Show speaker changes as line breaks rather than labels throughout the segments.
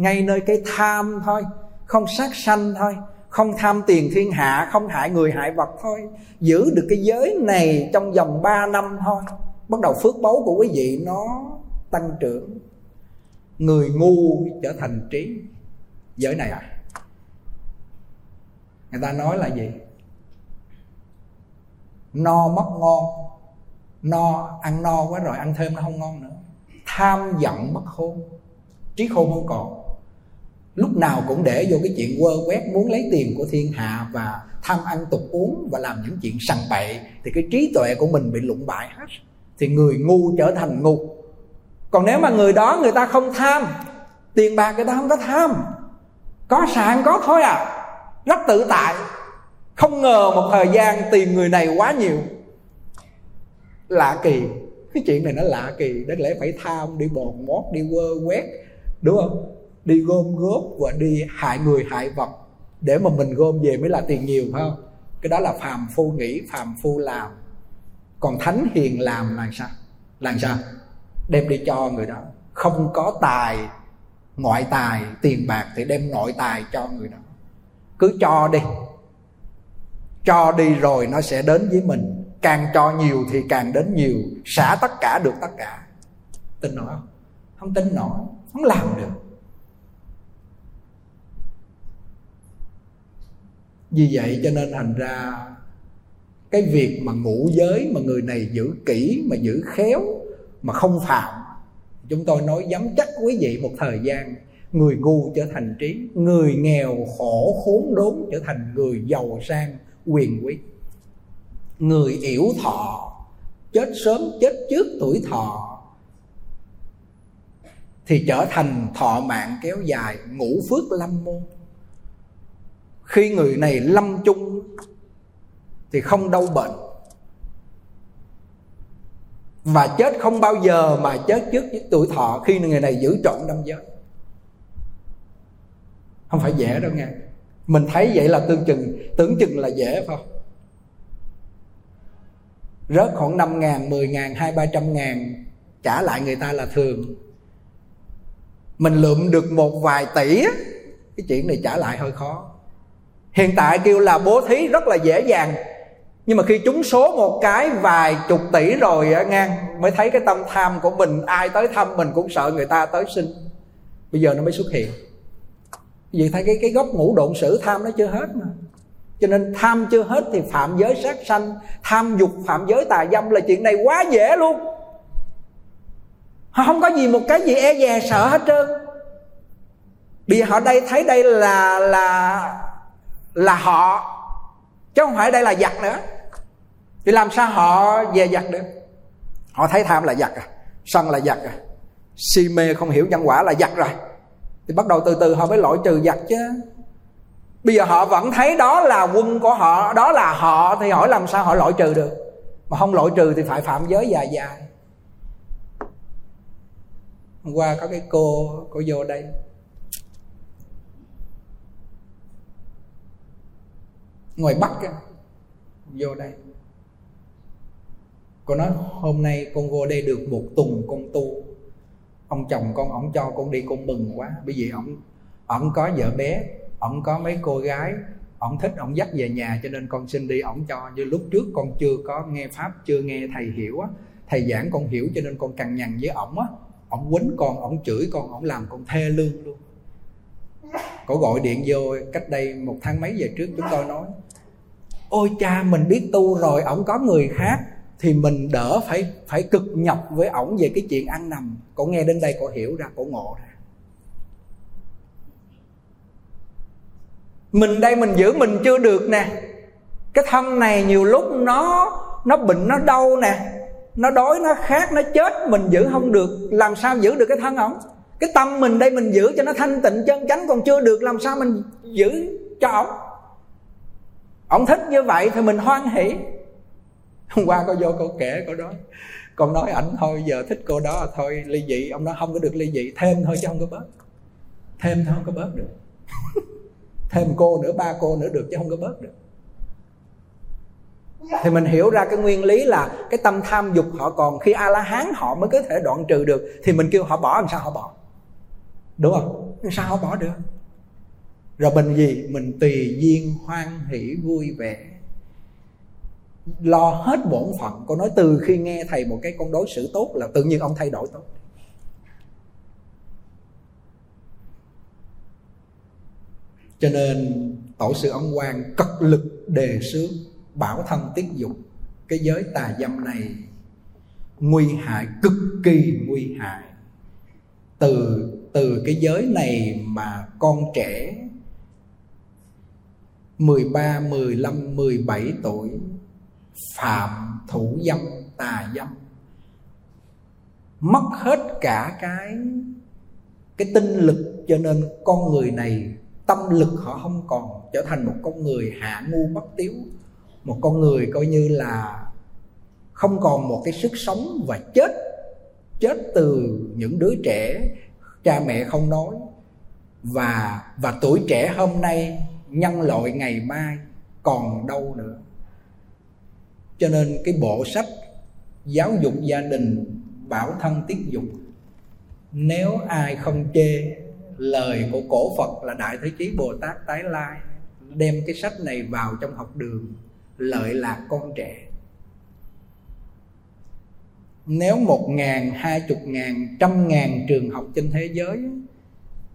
ngay nơi cái tham thôi, không sát sanh thôi, không tham tiền thiên hạ, không hại người hại vật thôi. Giữ được cái giới này trong vòng 3 năm thôi, bắt đầu phước báu của quý vị nó tăng trưởng. Người ngu trở thành trí. Giới này à? Người ta nói là gì? No mất ngon. No, ăn no quá rồi ăn thêm nó không ngon nữa. Tham giận mất khôn. Trí khôn không còn lúc nào cũng để vô cái chuyện quơ quét, muốn lấy tiền của thiên hạ và tham ăn tục uống và làm những chuyện sằng bậy, thì cái trí tuệ của mình bị lụng bại hết. Thì người ngu trở thành ngu. Còn nếu mà người đó người ta không tham, tiền bạc người ta không có tham. Có sạn có thôi à. Rất tự tại. Không ngờ một thời gian tìm người này quá nhiều. Lạ kỳ. Cái chuyện này nó lạ kỳ. Đáng lẽ phải tham, đi bòn mót, đi quơ quét, đúng không? Đi gom góp và đi hại người hại vật. Để mà mình gom về mới là tiền nhiều, phải không? Cái đó là phàm phu nghĩ, phàm phu làm. Còn thánh hiền làm là sao? Là sao? Đem đi cho người đó. Không có tài, ngoại tài, tiền bạc thì đem nội tài cho người đó. Cứ cho đi. Cho đi rồi nó sẽ đến với mình. Càng cho nhiều thì càng đến nhiều. Xả tất cả, được tất cả. Tin nổi không? Không tin nổi. Không làm được. Vì vậy cho nên thành ra cái việc mà ngũ giới mà người này giữ kỹ, mà giữ khéo, mà không phạm chúng tôi nói dám chắc quý vị một thời gian, người ngu trở thành trí, người nghèo khổ khốn đốn trở thành người giàu sang, quyền quý. Người yểu thọ, chết sớm, chết trước tuổi thọ, thì trở thành thọ mạng kéo dài, ngũ phước lâm môn khi người này lâm chung thì không đau bệnh. Và chết không bao giờ mà chết trước tuổi thọ khi người này giữ trọn năm giới. Không phải dễ đâu nghe. Mình thấy vậy là tương chừng tưởng chừng là dễ phải không? Rớt khoảng 5 ngàn, 10 ngàn, 2, 300 ngàn trả lại người ta là thường. Mình lượm được một vài tỷ cái chuyện này trả lại hơi khó hiện tại kêu là bố thí rất là dễ dàng. Nhưng mà khi trúng số một cái vài chục tỷ rồi á, ngang, mới thấy cái tâm tham của mình, ai tới thăm mình cũng sợ người ta tới xin. Bây giờ nó mới xuất hiện. Vì thấy cái cái gốc ngũ độn sử tham nó chưa hết mà. Cho nên tham chưa hết thì phạm giới sát sanh, tham dục, phạm giới tà dâm là chuyện này quá dễ luôn. Họ không có gì một cái gì e dè sợ hết trơn. Vì họ đây, thấy đây là là là họ, chứ không phải đây là giặc nữa. Thì làm sao họ về giặc được? Họ thấy tham là giặc à sân là giặc à si mê không hiểu nhân quả là giặc rồi. Thì bắt đầu từ từ họ mới loại trừ giặc chứ. Bây giờ họ vẫn thấy đó là quân của họ, đó là họ, thì hỏi làm sao họ loại trừ được? Mà không loại trừ thì phải phạm giới dài dài hôm qua có cái cô cô vô đây. Ngoài bắc á, vô đây. Cô nói, hôm nay con vô đây được một tuần con tu. Ông chồng con, ổng cho con đi con mừng quá. Bởi vì ổng ổng có vợ bé, ổng có mấy cô gái. Ổng thích, ổng dắt về nhà cho nên con xin đi. Ổng cho như lúc trước con chưa có nghe pháp, chưa nghe thầy hiểu á. Thầy giảng con hiểu cho nên con cằn nhằn với ổng á. Ổng quýnh con, ổng chửi con, ổng làm con thê lương luôn cổ gọi điện vô, cách đây một tháng mấy giờ trước chúng tôi nói. Ôi cha, mình biết tu rồi, ổng có người khác, thì mình đỡ phải phải cực nhọc với ổng về cái chuyện ăn nằm. Cổ nghe đến đây, cổ hiểu ra, cổ ngộ ra. Mình đây mình giữ mình chưa được nè. Cái thân này nhiều lúc nó nó bệnh, nó đau nè. Nó đói, nó khát, nó chết, mình giữ không được. Làm sao giữ được cái thân ổng? Cái tâm mình đây mình giữ cho nó thanh tịnh chân chánh, còn chưa được làm sao mình giữ cho ổng. Ổng thích như vậy thì mình hoan hỷ. Hôm qua có vô cô kể cô đó. Con nói ảnh thôi, giờ thích cô đó thôi, ly dị. Ông nói không có được ly dị, thêm thôi chứ không có bớt. Thêm thôi không có bớt được. Thêm cô nữa, ba cô nữa được chứ không có bớt được. Thì mình hiểu ra cái nguyên lý là cái tâm tham dục họ còn, khi a la hán họ mới có thể đoạn trừ được, thì mình kêu họ bỏ, làm sao họ bỏ? Đúng không? Sao họ bỏ được? Rồi mình gì? Mình tùy duyên hoan hỷ vui vẻ. Lo hết bổn phận cô nói từ khi nghe thầy một cái con đối xử tốt là tự nhiên ông thay đổi tốt. Cho nên tổ sư ông quan cật lực đề xướng bảo thân tiết dục cái giới tà dâm này nguy hại cực kỳ nguy hại. Từ từ cái giới này mà con trẻ 13, 15, 17 tuổi phạm thủ dâm tà dâm mất hết cả cái cái tinh lực cho nên con người này tâm lực họ không còn trở thành một con người hạ ngu bất tiếu một con người coi như là không còn một cái sức sống và chết chết từ những đứa trẻ cha mẹ không nói. Và và tuổi trẻ hôm nay nhân loại ngày mai còn đâu nữa. Cho nên cái bộ sách giáo dục gia đình, bảo thân tiết dục, nếu ai không chê lời của cổ phật là đại thế chí bồ tát tái lai, đem cái sách này vào trong học đường, lợi lạc con trẻ nếu một ngàn, hai chục ngàn, trăm ngàn trường học trên thế giới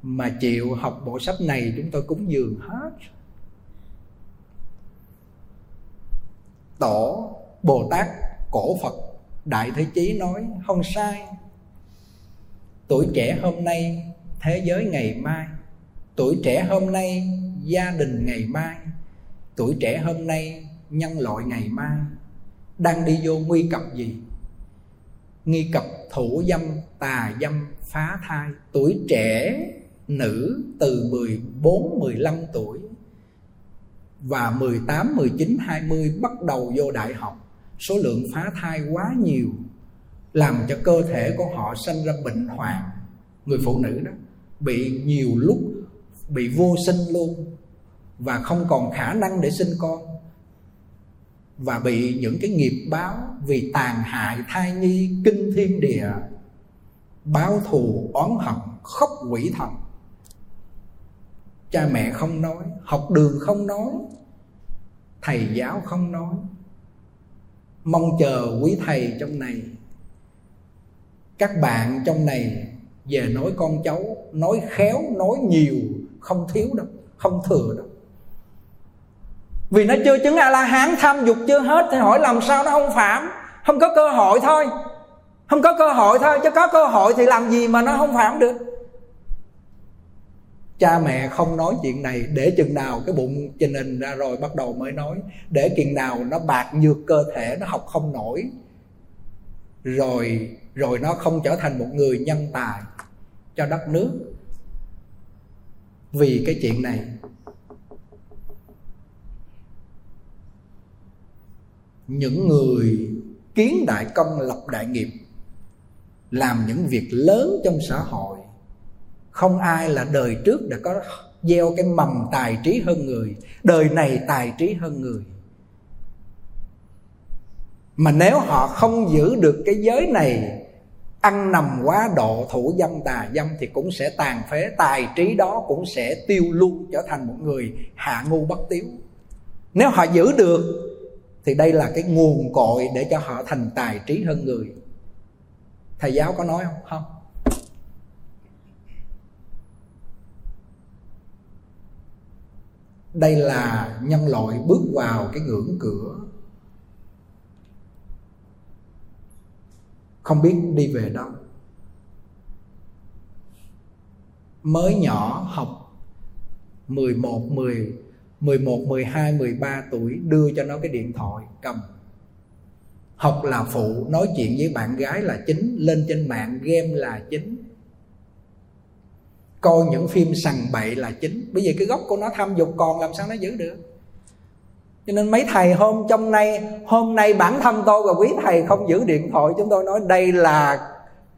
mà chịu học bộ sách này, chúng tôi cúng dường hết. Tổ bồ tát cổ phật đại thế chí nói, không sai. Tuổi trẻ hôm nay, thế giới ngày mai. Tuổi trẻ hôm nay, gia đình ngày mai. Tuổi trẻ hôm nay, nhân loại ngày mai. Đang đi vô nguy cập gì? Nghi cập thủ dâm tà dâm phá thai. Tuổi trẻ nữ từ 14, 15 tuổi và 18, 19, 20 bắt đầu vô đại học. Số lượng phá thai quá nhiều làm cho cơ thể của họ sanh ra bệnh hoạn. Người phụ nữ đó bị nhiều lúc bị vô sinh luôn và không còn khả năng để sinh con và bị những cái nghiệp báo, vì tàn hại thai nhi, kinh thiên địa, báo thù, oán hận, khóc quỷ thần. Cha mẹ không nói, học đường không nói, thầy giáo không nói. Mong chờ quý thầy trong này. Các bạn trong này, về nói con cháu, nói khéo, nói nhiều, không thiếu đâu, không thừa đâu vì nó chưa chứng a la hán tham dục chưa hết, thì hỏi làm sao nó không phạm? Không có cơ hội thôi. Không có cơ hội thôi, chứ có cơ hội thì làm gì mà nó không phạm được? Cha mẹ không nói chuyện này, để chừng nào cái bụng trình hình ra rồi bắt đầu mới nói. Để chừng nào nó bạc nhược cơ thể, nó học không nổi. Rồi rồi nó không trở thành một người nhân tài cho đất nước. Vì cái chuyện này những người kiến đại công lập đại nghiệp, làm những việc lớn trong xã hội, không ai là đời trước đã có gieo cái mầm tài trí hơn người, đời này tài trí hơn người. Mà nếu họ không giữ được cái giới này, ăn nằm quá độ, thủ dâm tà dâm thì cũng sẽ tàn phế, tài trí đó cũng sẽ tiêu luôn trở thành một người hạ ngu bất tiếu. Nếu họ giữ được thì đây là cái nguồn cội để cho họ thành tài trí hơn người. Thầy giáo có nói không? Không. Đây là nhân loại bước vào cái ngưỡng cửa. Không biết đi về đâu. Mới nhỏ học 11, 10, 11, 12, 13 tuổi đưa cho nó cái điện thoại cầm. Học là phụ, nói chuyện với bạn gái là chính Lên trên mạng game là chính. Coi những phim sằng bậy là chính. Bây giờ cái gốc của nó tham dục còn làm sao nó giữ được? Cho nên mấy thầy hôm trong nay hôm nay bản thân tôi và quý thầy không giữ điện thoại chúng tôi nói đây là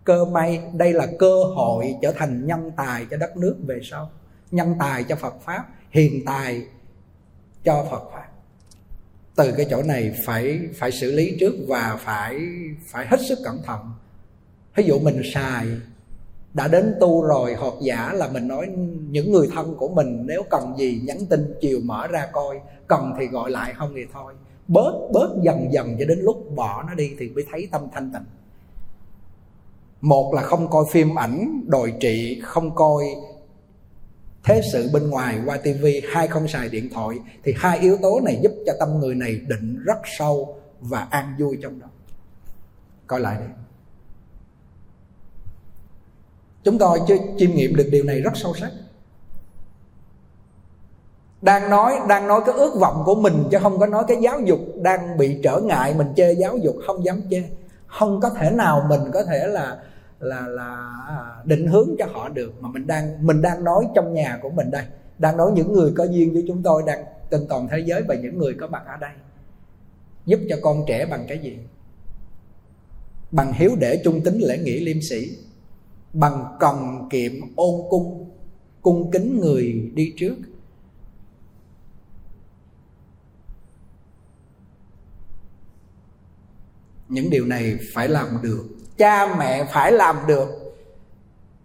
cơ may đây là cơ hội trở thành nhân tài cho đất nước về sau. Nhân tài cho phật pháp hiền tài cho phật pháp từ cái chỗ này phải phải xử lý trước và phải phải hết sức cẩn thận. Ví dụ mình xài, đã đến tu rồi, hoặc giả là mình nói những người thân của mình, nếu cần gì nhắn tin, chiều mở ra coi, cần thì gọi lại, không thì thôi. Bớt bớt dần dần cho đến lúc bỏ nó đi thì mới thấy tâm thanh tịnh. Một là không coi phim ảnh đồi trị, không coi thế sự bên ngoài qua tivi hai không xài điện thoại, thì hai yếu tố này giúp cho tâm người này định rất sâu và an vui trong đó. Coi lại đi. Chúng tôi chưa chiêm nghiệm được điều này rất sâu sắc. Đang nói đang nói cái ước vọng của mình chứ không có nói cái giáo dục đang bị trở ngại mình chê giáo dục, không dám chê. Không có thể nào mình có thể là là là à, định hướng cho họ được. Mà mình đang mình đang nói trong nhà của mình đây, đang nói những người có duyên với chúng tôi, đang trên toàn thế giới và những người có mặt ở đây. Giúp cho con trẻ bằng cái gì? Bằng hiếu để trung tính lễ nghĩa liêm sĩ bằng cần kiệm ôn cung cung kính người đi trước. Những điều này phải làm được cha mẹ phải làm được.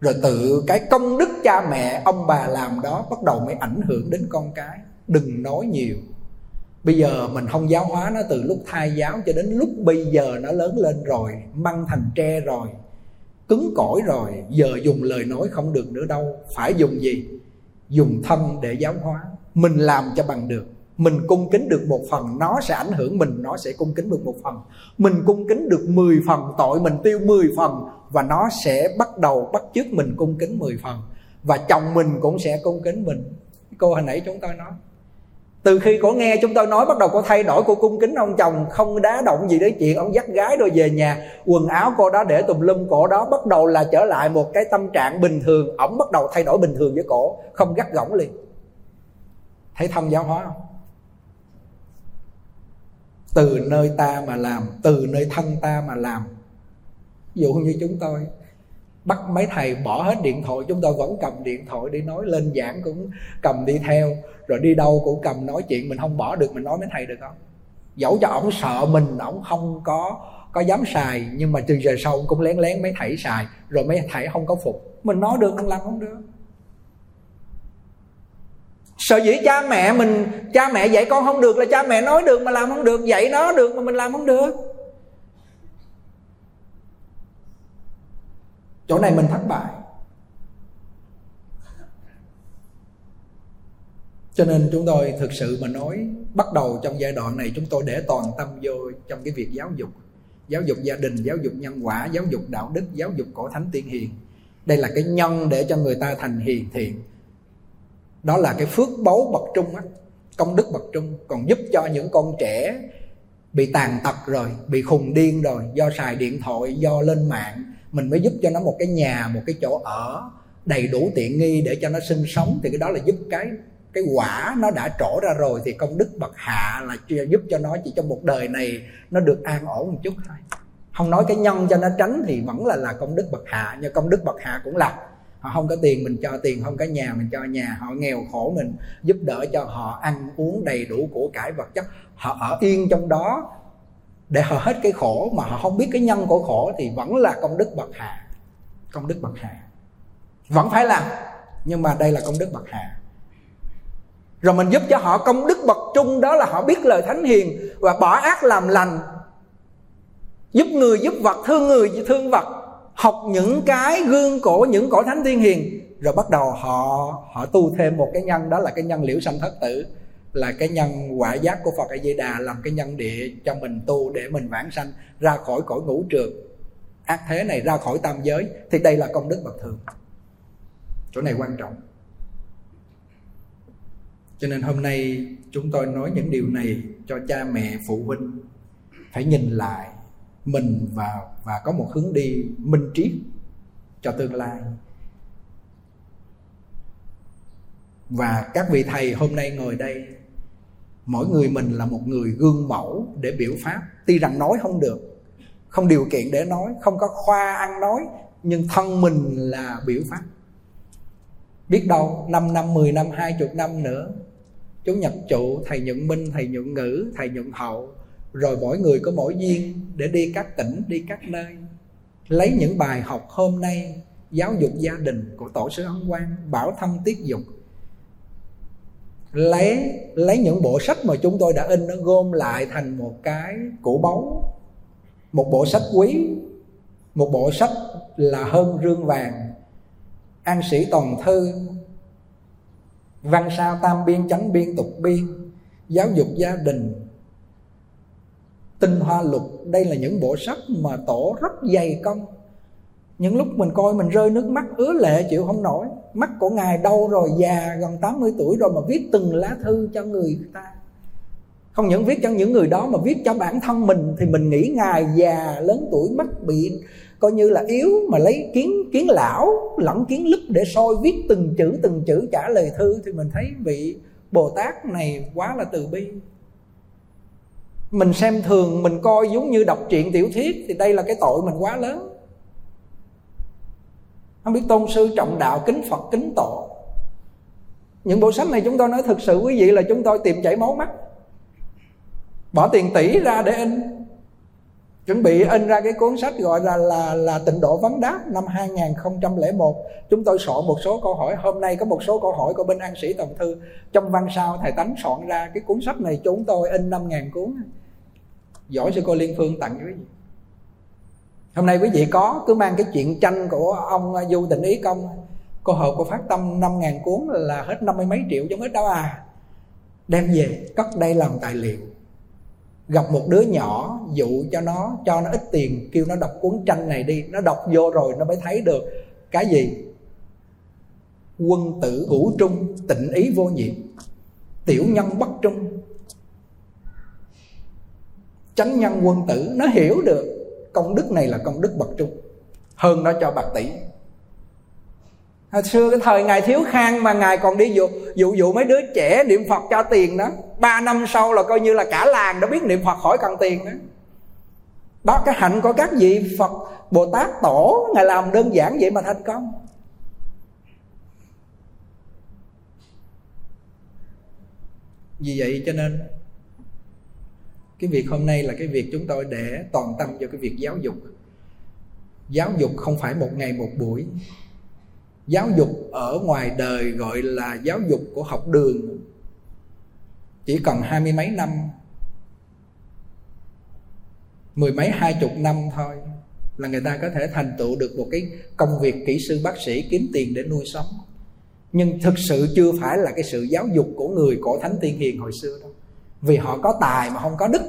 Rồi tự cái công đức cha mẹ, ông bà làm đó bắt đầu mới ảnh hưởng đến con cái. Đừng nói nhiều. Bây giờ mình không giáo hóa nó từ lúc thai giáo cho đến lúc bây giờ nó lớn lên rồi, măng thành tre rồi, cứng cỏi rồi, giờ dùng lời nói không được nữa đâu. Phải dùng gì? Dùng thân để giáo hóa. Mình làm cho bằng được mình cung kính được một phần, nó sẽ ảnh hưởng mình, nó sẽ cung kính được một phần. Mình cung kính được 10 phần, tội mình tiêu 10 phần, và nó sẽ bắt đầu, bắt chước mình cung kính 10 phần. Và chồng mình cũng sẽ cung kính mình. Cô hồi nãy chúng tôi nói, từ khi cô nghe chúng tôi nói, bắt đầu cô thay đổi, cô cung kính ông chồng, không đá động gì đến chuyện ông dắt gái rồi về nhà. Quần áo cô đó để tùm lum cổ đó, bắt đầu là trở lại một cái tâm trạng bình thường. Ổng bắt đầu thay đổi bình thường với cổ, không gắt gỏng liền. Thấy thông giáo hóa không? Từ nơi ta mà làm, từ nơi thân ta mà làm. Ví dụ như chúng tôi, bắt mấy thầy bỏ hết điện thoại, chúng tôi vẫn cầm điện thoại đi nói, lên giảng cũng cầm đi theo, rồi đi đâu cũng cầm nói chuyện, mình không bỏ được, mình nói mấy thầy được không? Dẫu cho ổng sợ mình ổng không có có dám xài, nhưng mà từ giờ sau cũng lén lén mấy thầy xài, rồi mấy thầy không có phục. Mình nói được không làm không được sợ dĩ cha mẹ mình, cha mẹ dạy con không được là cha mẹ nói được mà làm không được, dạy nó được mà mình làm không được. Chỗ này mình thất bại. Cho nên chúng tôi thực sự mà nói, bắt đầu trong giai đoạn này chúng tôi để toàn tâm vô trong cái việc giáo dục. Giáo dục gia đình, giáo dục nhân quả, giáo dục đạo đức, giáo dục cổ thánh tiên hiền. Đây là cái nhân để cho người ta thành hiền thiện đó là cái phước báu bậc trung á, công đức bậc trung, còn giúp cho những con trẻ bị tàn tật rồi, bị khùng điên rồi, do xài điện thoại, do lên mạng, mình mới giúp cho nó một cái nhà, một cái chỗ ở đầy đủ tiện nghi để cho nó sinh sống. Thì cái đó là giúp cái cái quả nó đã trổ ra rồi, thì công đức bậc hạ là giúp cho nó, chỉ trong một đời này nó được an ổn một chút thôi. Không nói cái nhân cho nó tránh thì vẫn là là công đức bậc hạ, nhưng công đức bậc hạ cũng là họ không có tiền mình cho tiền, không có nhà mình cho nhà. Họ nghèo khổ mình, giúp đỡ cho họ, ăn uống đầy đủ của cải vật chất. Họ ở yên trong đó để họ hết cái khổ mà họ không biết cái nhân của khổ thì vẫn là công đức bậc hạ. Công đức bậc hạ. Vẫn phải làm, nhưng mà đây là công đức bậc hạ. Rồi mình giúp cho họ công đức bậc trung, đó là họ biết lời thánh hiền và bỏ ác làm lành. Giúp người, giúp vật, thương người, thương vật học những cái gương cổ, những cổ thánh thiên hiền. Rồi bắt đầu họ họ tu thêm một cái nhân, đó là cái nhân liễu sanh thất tử, là cái nhân quả giác của Phật A Di Đà làm cái nhân địa cho mình tu để mình vãng sanh, ra khỏi cõi ngũ trường. Ác thế này, ra khỏi tam giới, thì đây là công đức bậc thường chỗ này quan trọng. Cho nên hôm nay chúng tôi nói những điều này cho cha mẹ, phụ huynh phải nhìn lại mình và và có một hướng đi minh triết cho tương lai. Và các vị thầy hôm nay ngồi đây, mỗi người mình là một người gương mẫu để biểu pháp. Tuy rằng nói không được, không điều kiện để nói, không có khoa ăn nói, nhưng thân mình là biểu pháp. Biết đâu 5 năm 10 năm 20 năm nữa chú Nhật trụ, thầy nhuận minh, thầy nhuận ngữ, thầy nhuận hậu rồi mỗi người có mỗi duyên để đi các tỉnh, đi các nơi. Lấy những bài học hôm nay, giáo dục gia đình của tổ sư ấn quang, bảo thâm tiết dục. Lấy lấy những bộ sách mà chúng tôi đã in nó gom lại thành một cái cổ báu. Một bộ sách quý, một bộ sách là hơn rương vàng. An sĩ toàn thư, văn sao tam biên chánh biên tục biên, giáo dục gia đình tinh hoa lục, đây là những bộ sách mà tổ rất dày công. Những lúc mình coi mình rơi nước mắt, ứa lệ chịu không nổi. Mắt của ngài đâu rồi, già gần 80 tuổi rồi mà viết từng lá thư cho người ta. Không những viết cho những người đó mà viết cho bản thân mình, thì mình nghĩ ngài già lớn tuổi mắt bị coi như là yếu mà lấy kiến kiến lão, lẫn kiến lúp để soi viết từng chữ từng chữ trả lời thư. Thì mình thấy vị bồ tát này quá là từ bi mình xem thường, mình coi giống như đọc truyện tiểu thuyết thì đây là cái tội mình quá lớn. Không biết tôn sư trọng đạo, kính phật, kính tổ. Những bộ sách này chúng tôi nói thực sự quý vị là chúng tôi tìm chảy máu mắt. Bỏ tiền tỷ ra để in chuẩn bị in ra cái cuốn sách gọi là là là tịnh độ vấn đáp năm 2001 chúng tôi soạn một số câu hỏi. Hôm nay có một số câu hỏi của bên an sĩ tổng thư. Trong văn sao thầy tánh soạn ra cái cuốn sách này, chúng tôi in 5.000 cuốn. Giỏi sư cô liên phương tặng quý vị. Hôm nay quý vị có, cứ mang cái chuyện tranh của ông à, du tịnh ý công. Cô hợp của phát tâm 5.000 cuốn là hết năm mươi mấy triệu giống hết đâu à. Đem về, cất đây làm tài liệu gặp một đứa nhỏ dụ cho nó cho nó ít tiền, kêu nó đọc cuốn tranh này đi, nó đọc vô rồi nó mới thấy được cái gì? Quân tử hữu trung, tịnh ý vô nhiệm, tiểu nhân bất trung. Chánh nhân quân tử nó hiểu được công đức này là công đức bậc trung. Hơn nó cho bạc tỷ hồi xưa cái thời ngài thiếu khang mà ngài còn đi dụ dụ dụ mấy đứa trẻ niệm phật cho tiền đó, ba năm sau là coi như là cả làng đã biết niệm phật khỏi cần tiền đó. Đó, cái hạnh của các vị phật bồ tát tổ, ngài làm đơn giản vậy mà thành công. Vì vậy cho nên, cái việc hôm nay là cái việc chúng tôi để toàn tâm cho cái việc giáo dục. Giáo dục không phải một ngày một buổi giáo dục ở ngoài đời gọi là giáo dục của học đường. Chỉ cần hai mươi mấy năm, mười mấy, hai chục năm thôi là người ta có thể thành tựu được một cái công việc kỹ sư bác sĩ kiếm tiền để nuôi sống. Nhưng thực sự chưa phải là cái sự giáo dục của người cổ thánh tiên hiền hồi xưa đâu. Vì họ có tài mà không có đức.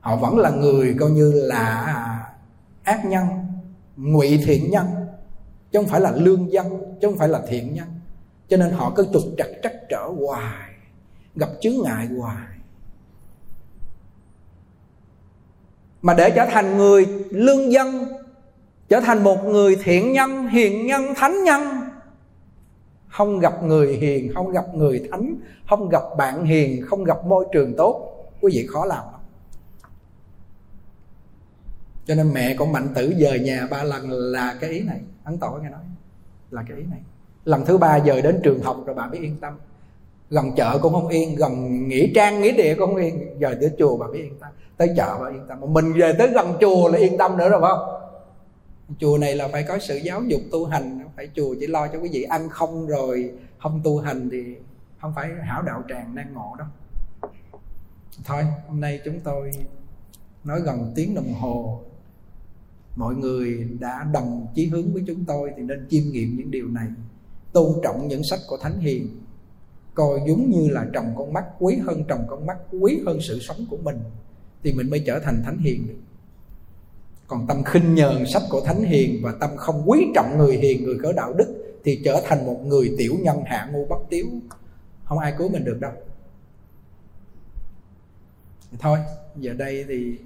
Họ vẫn là người coi như là ác nhân, ngụy thiện nhân chứ không phải là lương dân, chứ không phải là thiện nhân. Cho nên họ cứ trục trặc, trắc trở hoài, gặp chướng ngại hoài. Mà để trở thành người lương dân, trở thành một người thiện nhân, hiền nhân, thánh nhân, không gặp người hiền, không gặp người thánh, không gặp bạn hiền, không gặp môi trường tốt, quý vị khó làm lắm. Cho nên mẹ của mạnh tử dời nhà ba lần là cái ý này ấn tội nghe nói, là cái ý này. Lần thứ ba giờ đến trường học rồi bà mới yên tâm. Gần chợ cũng không yên, gần nghỉ trang, nghỉ địa cũng không yên. Giờ tới chùa bà mới yên tâm. Tới chợ bà yên tâm. Mà mình về tới gần chùa là yên tâm nữa rồi, phải không? Chùa này là phải có sự giáo dục tu hành phải chùa chỉ lo cho quý vị ăn không rồi không tu hành thì không phải hảo đạo tràng nan ngộ đâu. Thôi, hôm nay chúng tôi nói gần tiếng đồng hồ mọi người đã đồng chí hướng với chúng tôi thì nên chiêm nghiệm những điều này, tôn trọng những sách của thánh hiền, coi giống như là trồng con mắt, quý hơn trồng con mắt, quý hơn sự sống của mình thì mình mới trở thành thánh hiền được. Còn tâm khinh nhờn sách của thánh hiền và tâm không quý trọng người hiền, người có đạo đức thì trở thành một người tiểu nhân hạ ngu bất tiếu. Không ai cứu mình được đâu. Thôi, giờ đây thì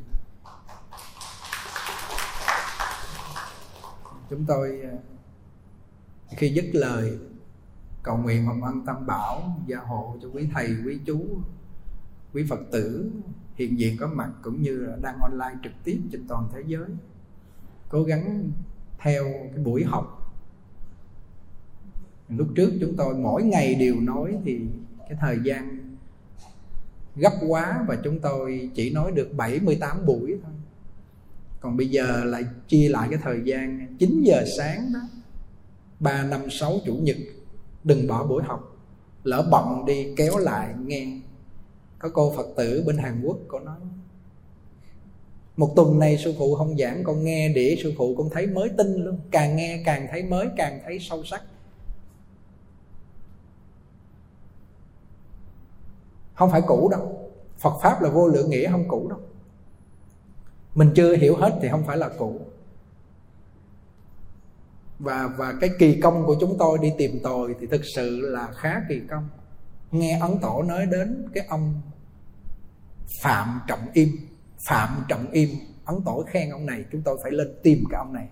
chúng tôi ờ, khi dứt lời, cầu nguyện hồng ân tam bảo gia hộ cho quý thầy, quý chú, quý phật tử hiện diện có mặt cũng như là đang online trực tiếp trên toàn thế giới, cố gắng theo cái buổi học. Lúc trước chúng tôi mỗi ngày đều nói thì cái thời gian gấp quá và chúng tôi chỉ nói được 78 buổi thôi còn bây giờ lại chia lại cái thời gian 9 giờ sáng đó, ba năm sáu chủ nhật, đừng bỏ buổi học. Lỡ bận đi kéo lại nghe. Có cô phật tử bên hàn quốc cô nói, một tuần này sư phụ không giảng, con nghe để sư phụ con thấy mới tin luôn. Càng nghe càng thấy mới, càng thấy sâu sắc. Không phải cũ đâu. Phật pháp là vô lượng nghĩa, không cũ đâu mình chưa hiểu hết thì không phải là cũ. Và và cái kỳ công của chúng tôi đi tìm tòi thì thực sự là khá kỳ công. Nghe ấn tổ nói đến cái ông phạm trọng im, phạm trọng im, ấn tổ khen ông này, chúng tôi phải lên tìm cái ông này.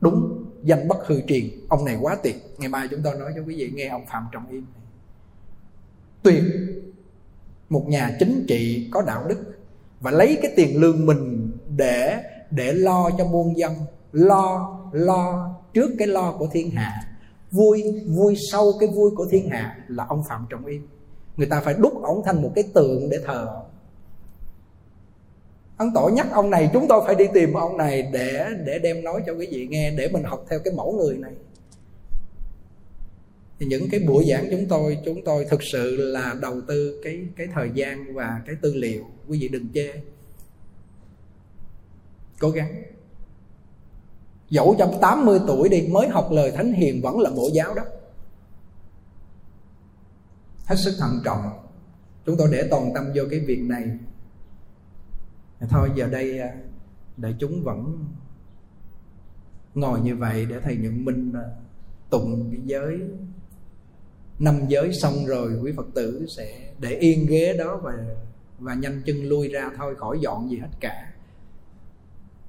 Đúng, danh bất hư truyền, ông này quá tuyệt. Ngày mai chúng tôi nói cho quý vị nghe ông phạm trọng im tuyệt, một nhà chính trị có đạo đức và lấy cái tiền lương mình để để lo cho muôn dân, lo lo trước cái lo của thiên hạ. Vui vui sau cái vui của thiên hạ là ông phạm trọng yên. Người ta phải đúc ổng thành một cái tượng để thờ. Ấn tổ nhắc ông này, chúng tôi phải đi tìm ông này để để đem nói cho quý vị nghe, để mình học theo cái mẫu người này thì những cái buổi giảng chúng tôi chúng tôi thực sự là đầu tư cái cái thời gian và cái tư liệu, quý vị đừng chê. Cố gắng. Dẫu trong 80 tuổi đi, mới học lời thánh hiền vẫn là bộ giáo đó. Hết sức thận trọng. Chúng tôi để toàn tâm vô cái việc này. Thôi, giờ đây à, đại chúng vẫn ngồi như vậy để thầy nhận minh à, tụng cái giới năm giới xong rồi, quý phật tử sẽ để yên ghế đó và và nhanh chân lui ra thôi, khỏi dọn gì hết cả.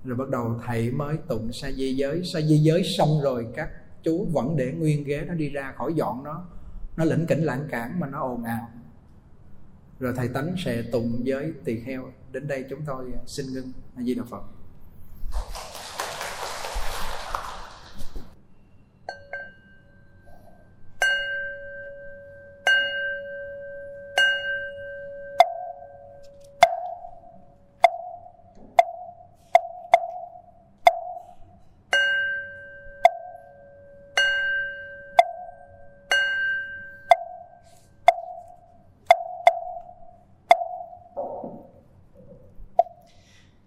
Rồi bắt đầu thầy mới tụng sa di giới. Sa di giới xong rồi, các chú vẫn để nguyên ghế nó đi ra khỏi dọn nó. Nó lĩnh kỉnh lãng cản mà nó ồn ào. Rồi thầy tánh sẽ tụng giới tỳ kheo. Đến đây chúng tôi xin ngưng. A di đà phật.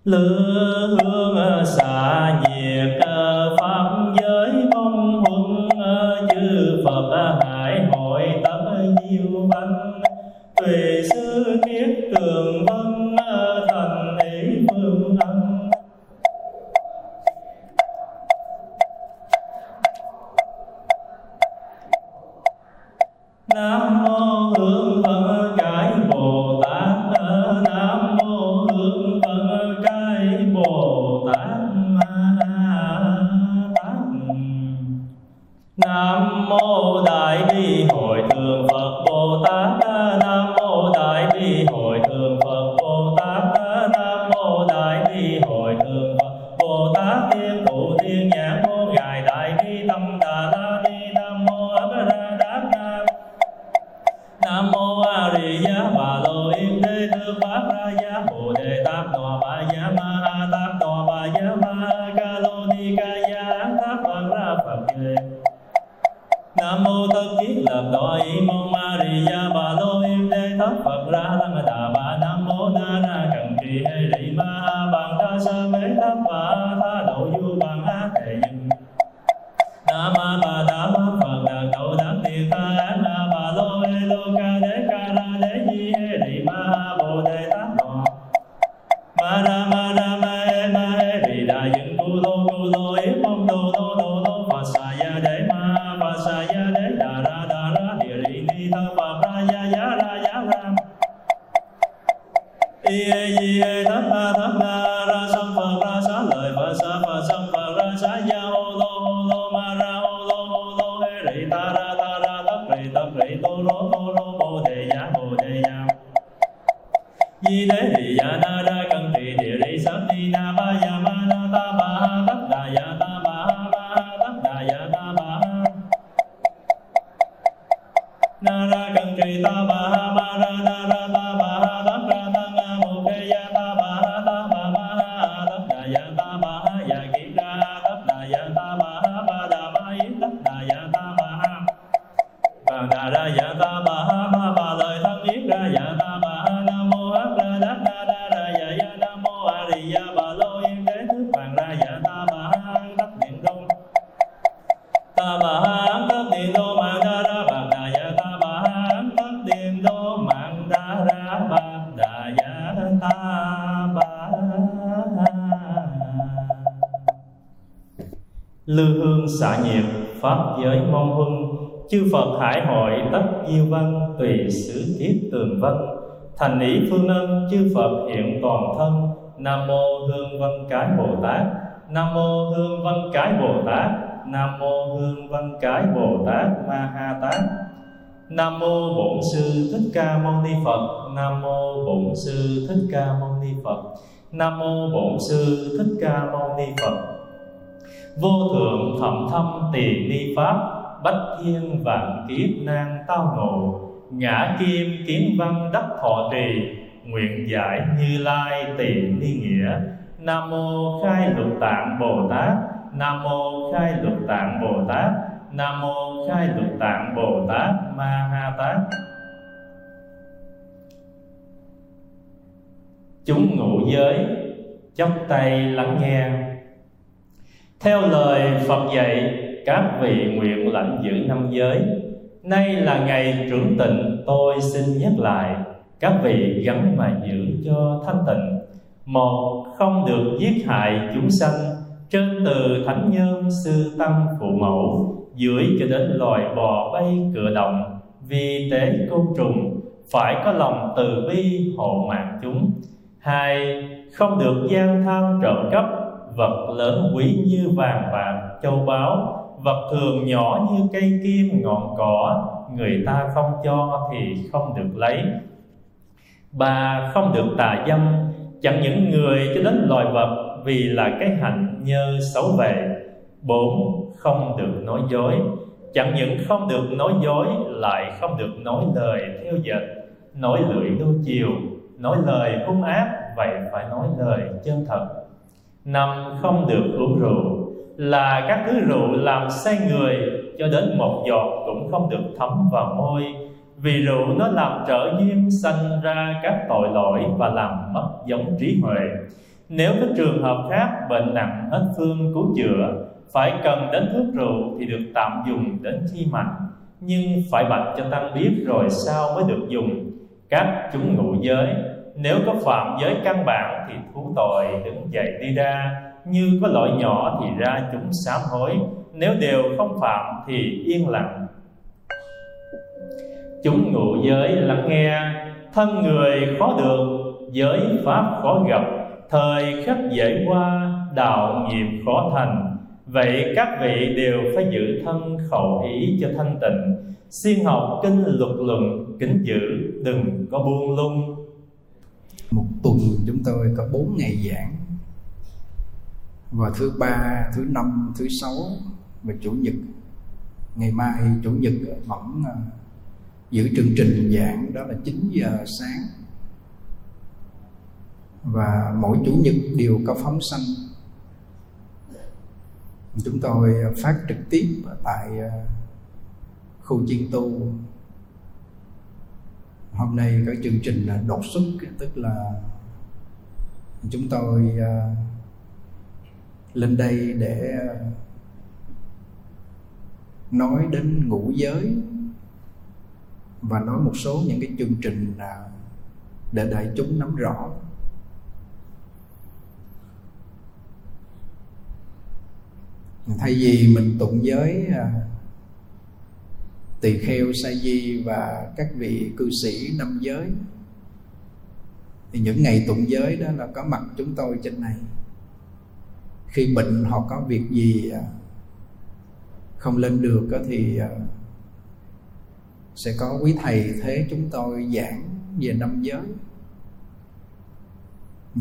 Lửa hương xạ nhiệt phật hải hội tất diêu văn tùy xứ tiết tường văn thành ý phương âm, chư phật hiện toàn thân. Nam mô hương văn cái bồ tát. Nam mô hương văn cái bồ tát. Nam mô hương văn cái bồ tát ma ha tát. Nam mô bổn sư thích ca mâu ni phật. Nam mô bổn sư thích ca mâu ni phật. Nam mô bổn sư thích ca mâu ni phật. Vô thượng thầm thâm tiền ni pháp bách thiên vạn kiếp nan tao ngộ ngã kim kiến văn đắc thọ trì nguyện giải như lai tỳ ni nghĩa. Nam mô khai lục tạng bồ tát. Nam mô khai lục tạng bồ tát. Nam mô khai lục tạng bồ tát ma ha tát. Chúng ngụ giới chắp tay lắng nghe. Theo lời phật dạy các vị nguyện lãnh giữ năm giới. Nay là ngày trưởng tịnh, tôi xin nhắc lại. Các vị gắn mà giữ cho thanh tịnh. Một, không được giết hại chúng sanh. Trên từ thánh nhân, sư tăng, phụ mẫu. Dưới cho đến loài bò bay cửa động. Vì tế côn trùng, phải có lòng từ bi hộ mạng chúng. Hai, không được gian tham trộm cắp. Vật lớn quý như vàng bạc, châu báu vật thường nhỏ như cây kim ngọn cỏ, người ta không cho thì không được lấy. Ba không được tà dâm, chẳng những người cho đến loài vật vì là cái hạnh nhơ xấu về. Bốn, không được nói dối, chẳng những không được nói dối, lại không được nói lời theo dệt. Nói lưỡi đôi chiều, nói lời hung ác, vậy phải nói lời chân thật. Năm, không được uống rượu là các thứ rượu làm say người, cho đến một giọt cũng không được thấm vào môi. Vì rượu nó làm trở duyên sanh ra các tội lỗi và làm mất giống trí huệ. Nếu có trường hợp khác, bệnh nặng hết phương cứu chữa, phải cần đến thuốc rượu thì được tạm dùng đến khi mạnh nhưng phải bạch cho tăng biết rồi sao mới được dùng. Các chúng ngụ giới, nếu có phạm giới căn bản thì thú tội đứng dậy đi ra như có lỗi nhỏ thì ra chúng sám hối. Nếu đều không phạm thì yên lặng. Chúng ngụ giới lắng nghe. Thân người khó được, giới pháp khó gặp. Thời khắc dễ qua, đạo nghiệp khó thành. Vậy các vị đều phải giữ thân khẩu ý cho thanh tịnh. Siêng học kinh luật luận, kính giữ, đừng có buông lung.
Một tuần chúng tôi có bốn ngày giảng và thứ ba thứ năm thứ sáu và chủ nhật. Ngày mai chủ nhật vẫn ờ, giữ chương trình giảng đó là 9 giờ sáng. Và mỗi chủ nhật đều có phóng sanh. Chúng tôi phát trực tiếp tại ờ, khu chiên tu. Hôm nay có chương trình đột xuất tức là chúng tôi uh, lên đây để ờ, nói đến ngũ giới và nói một số những cái chương trình ờ, để đại chúng nắm rõ. Thay vì mình tụng giới ờ, tỳ kheo, sa di và các vị cư sĩ năm giới, thì những ngày tụng giới đó là có mặt chúng tôi trên này khi bệnh hoặc có việc gì à, không lên được thì à, sẽ có quý thầy thế chúng tôi giảng về năm giới.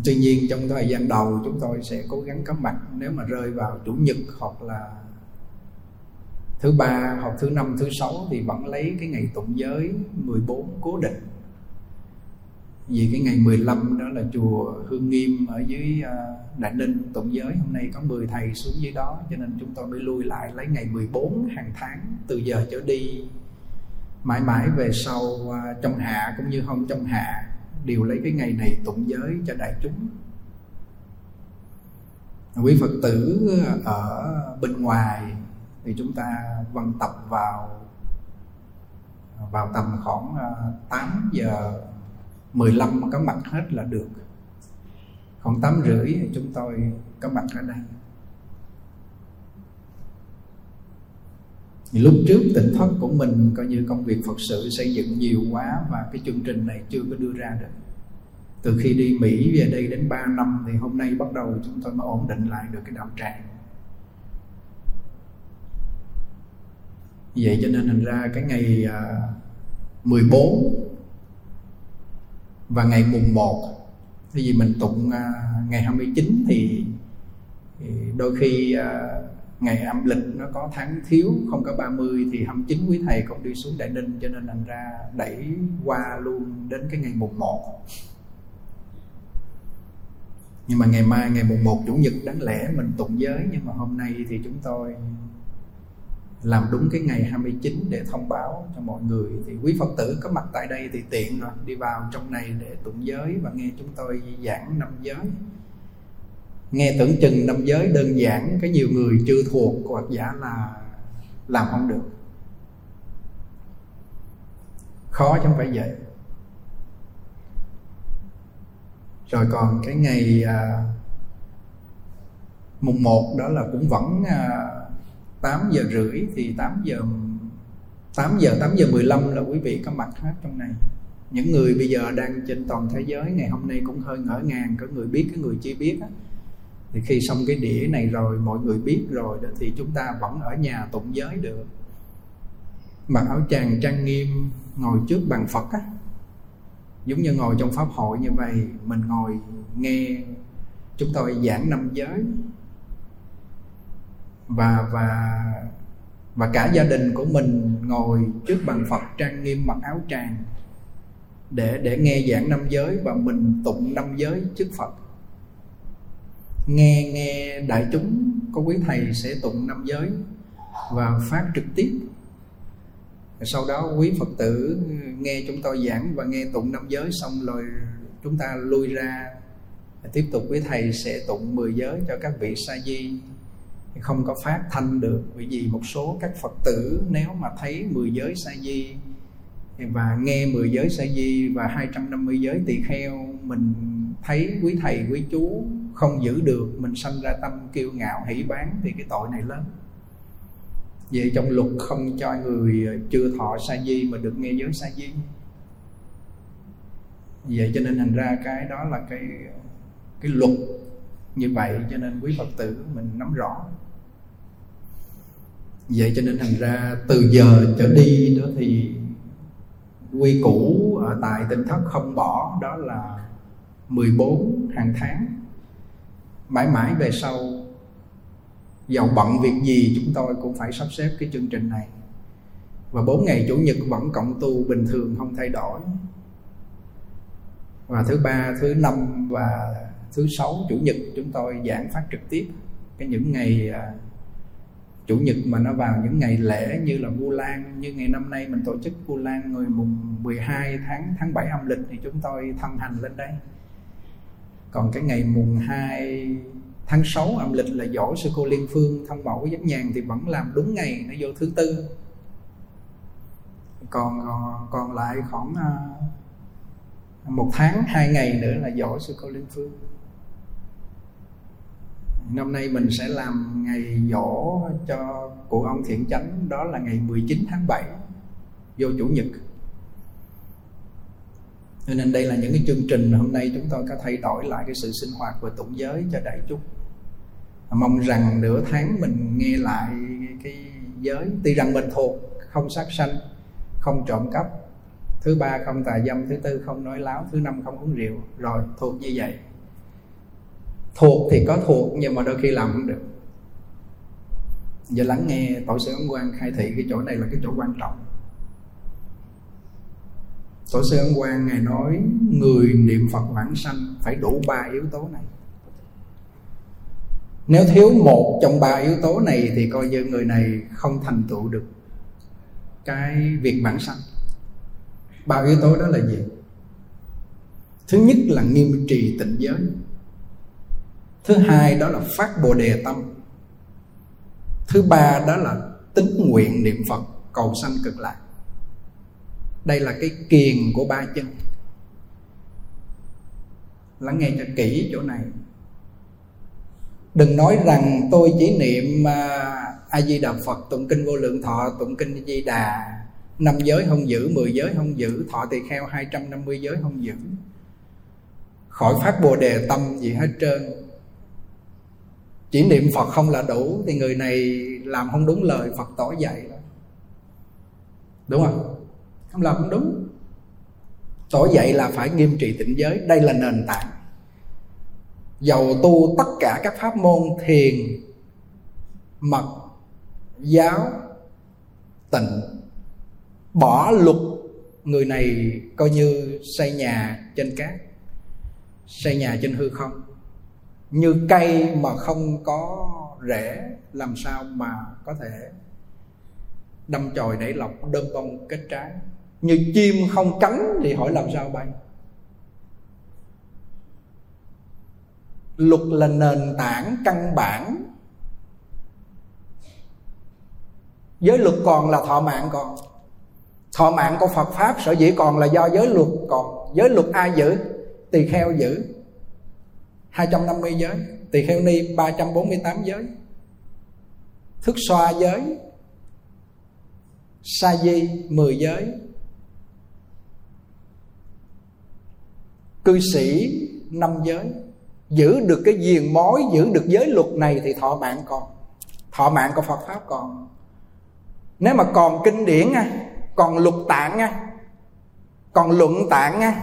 Tuy nhiên trong thời gian đầu chúng tôi sẽ cố gắng có mặt nếu mà rơi vào chủ nhật hoặc là thứ ba hoặc thứ năm, thứ sáu thì vẫn lấy cái ngày tụng giới 14 cố định vì cái ngày 15 đó là chùa Hương Nghiêm ở dưới à, Đại Ninh tụng giới. Hôm nay có 10 thầy xuống dưới đó cho nên chúng tôi mới lui lại lấy ngày 14 hàng tháng từ giờ trở đi mãi mãi về sau à, trong hạ cũng như không trong hạ đều lấy cái ngày này tụng giới cho đại chúng. Quý phật tử ở bên ngoài thì chúng ta vận tập vào vào tầm khoảng à, 8 giờ 15 có mặt hết là được. Khoảng 8 rưỡi chúng tôi có mặt ở đây. Lúc trước tỉnh thất của mình coi như công việc phật sự xây dựng nhiều quá và cái chương trình này chưa có đưa ra được. Từ khi đi Mỹ, về đây đến 3 năm thì hôm nay bắt đầu chúng tôi mới ổn định lại được cái đạo tràng. Vậy cho nên thành ra cái ngày à, 14 và ngày mùng 1 thì vì mình tụng à, ngày 29 thì, thì đôi khi à, ngày âm lịch nó có tháng thiếu không có 30 thì 29 quý thầy cũng đi xuống Đại Ninh cho nên thành ra đẩy qua luôn đến cái ngày mùng 1 nhưng mà ngày mai ngày mùng 1 chủ nhật đáng lẽ mình tụng giới nhưng mà hôm nay thì chúng tôi làm đúng cái ngày 29 để thông báo cho mọi người. Thì quý Phật tử có mặt tại đây thì tiện rồi đi vào trong này để tụng giới và nghe chúng tôi giảng năm giới. Nghe tưởng chừng năm giới đơn giản có nhiều người chưa thuộc hoặc giả là làm không được. Khó chứ không phải vậy rồi còn cái ngày à, mùng 1 đó là cũng vẫn à, 8 giờ rưỡi thì 8 giờ 8 giờ 8 giờ 15 là quý vị có mặt hết trong này. Những người bây giờ đang trên toàn thế giới, ngày hôm nay cũng hơi ngỡ ngàng, có người biết cái người chưa biết á. Thì khi xong cái đĩa này rồi, mọi người biết rồi đó, thì chúng ta vẫn ở nhà tụng giới được. Mặc áo tràng trang nghiêm, ngồi trước bàn phật á. Giống như ngồi trong pháp hội như vậy, mình ngồi nghe chúng tôi giảng năm giới và và và cả gia đình của mình ngồi trước bàn Phật trang nghiêm mặc áo tràng để để nghe giảng năm giới và mình tụng năm giới trước Phật. Nghe nghe đại chúng, có quý thầy sẽ tụng năm giới và phát trực tiếp. Sau đó quý phật tử nghe chúng tôi giảng và nghe tụng năm giới xong rồi chúng ta lui ra. Tiếp tục quý thầy sẽ tụng 10 giới cho các vị sa di không có phát thanh được, bởi vì một số các phật tử nếu mà thấy 10 giới sa di và nghe 10 giới sa di và 250 giới tỳ kheo, mình thấy quý thầy, quý chú không giữ được, mình sanh ra tâm kiêu ngạo, hỷ bán thì cái tội này lớn. Vậy trong luật không cho người ờ, chưa thọ sa di mà được nghe giới sa di. Vậy cho nên thành ra cái đó là cái cái luật như vậy, cho nên quý phật tử mình nắm rõ vậy cho nên thành ra từ giờ trở đi đó thì quy củ ở tại tỉnh thất không bỏ, đó là 14 hàng tháng. Mãi mãi về sau giàu bận việc gì chúng tôi cũng phải sắp xếp cái chương trình này. Và bốn ngày chủ nhật vẫn cộng tu bình thường, không thay đổi. Và thứ ba, thứ năm và thứ sáu, chủ nhật chúng tôi giảng phát trực tiếp. Cái những ngày à, chủ nhật mà nó vào những ngày lễ như là Vu Lan, như ngày năm nay mình tổ chức Vu Lan người mùng 12 tháng tháng 7 âm lịch thì chúng tôi thân hành lên đây. Còn cái ngày mùng 2 tháng 6 âm lịch là dỗ sư cô Liên Phương thông mẫu giám nhàn thì vẫn làm đúng ngày, nó vô thứ tư. Còn ờ, còn lại khoảng ờ, một tháng, hai ngày nữa là dỗ sư cô Liên Phương năm nay mình sẽ làm ngày dỗ cho cụ ông thiện chánh, đó là ngày 19 tháng 7 vô chủ nhật. Cho nên đây là những cái chương trình hôm nay chúng tôi có thay đổi lại cái sự sinh hoạt và tụng giới cho đại chúng. Mong rằng nửa tháng mình nghe lại cái giới. Tuy rằng mình thuộc, không sát sanh, không trộm cắp. Thứ ba không tà dâm, thứ tư không nói láo, thứ năm không uống rượu. Rồi, thuộc như vậy thuộc thì có thuộc, nhưng mà đôi khi làm không được. Giờ lắng nghe tổ sư ấn quang khai thị cái chỗ này là cái chỗ quan trọng. Tổ sư ấn quang ngài nói, người niệm phật vãng sanh phải đủ ba yếu tố này. Nếu thiếu một trong ba yếu tố này thì coi như người này không thành tựu được cái việc bản sanh. Ba yếu tố đó là gì? Thứ nhất là nghiêm trì tịnh giới thứ hai đó là phát bồ đề tâm. Thứ ba đó là tính nguyện niệm phật, cầu sanh cực lạc. Đây là cái kiền của ba chân. Lắng nghe cho kỹ chỗ này. Đừng nói rằng tôi chỉ niệm à, a di đà phật, tụng kinh vô lượng thọ, tụng kinh a di đà. Năm giới không giữ, mười giới không giữ, thọ tỳ kheo 250 giới không giữ. Khỏi phát bồ đề tâm gì hết trơn chỉ niệm phật không là đủ, thì người này làm không đúng lời phật tỏ dạy đó. Đúng không? Không làm không đúng. Tỏ dạy là phải nghiêm trì tịnh giới. Đây là nền tảng. Dầu tu tất cả các pháp môn thiền, mật, giáo, tịnh, bỏ luật, người này coi như xây nhà trên cát, xây nhà trên hư không như cây mà không có rễ, làm sao mà có thể đâm chồi nảy lọc, đơm bông kết trái? Như chim không cánh thì hỏi làm sao bay? Luật là nền tảng căn bản. Giới luật còn là thọ mạng còn. Thọ mạng của phật pháp sở dĩ còn là do giới luật còn. Giới luật ai giữ? Tỳ kheo giữ. 250 giới tỳ kheo ni 348 giới thức xoa giới sa di 10 giới cư sĩ năm giới. Giữ được cái diền mối, giữ được giới luật này thì thọ mạng còn, thọ mạng của phật pháp còn. Nếu mà còn kinh điển còn lục tạng còn luận tạng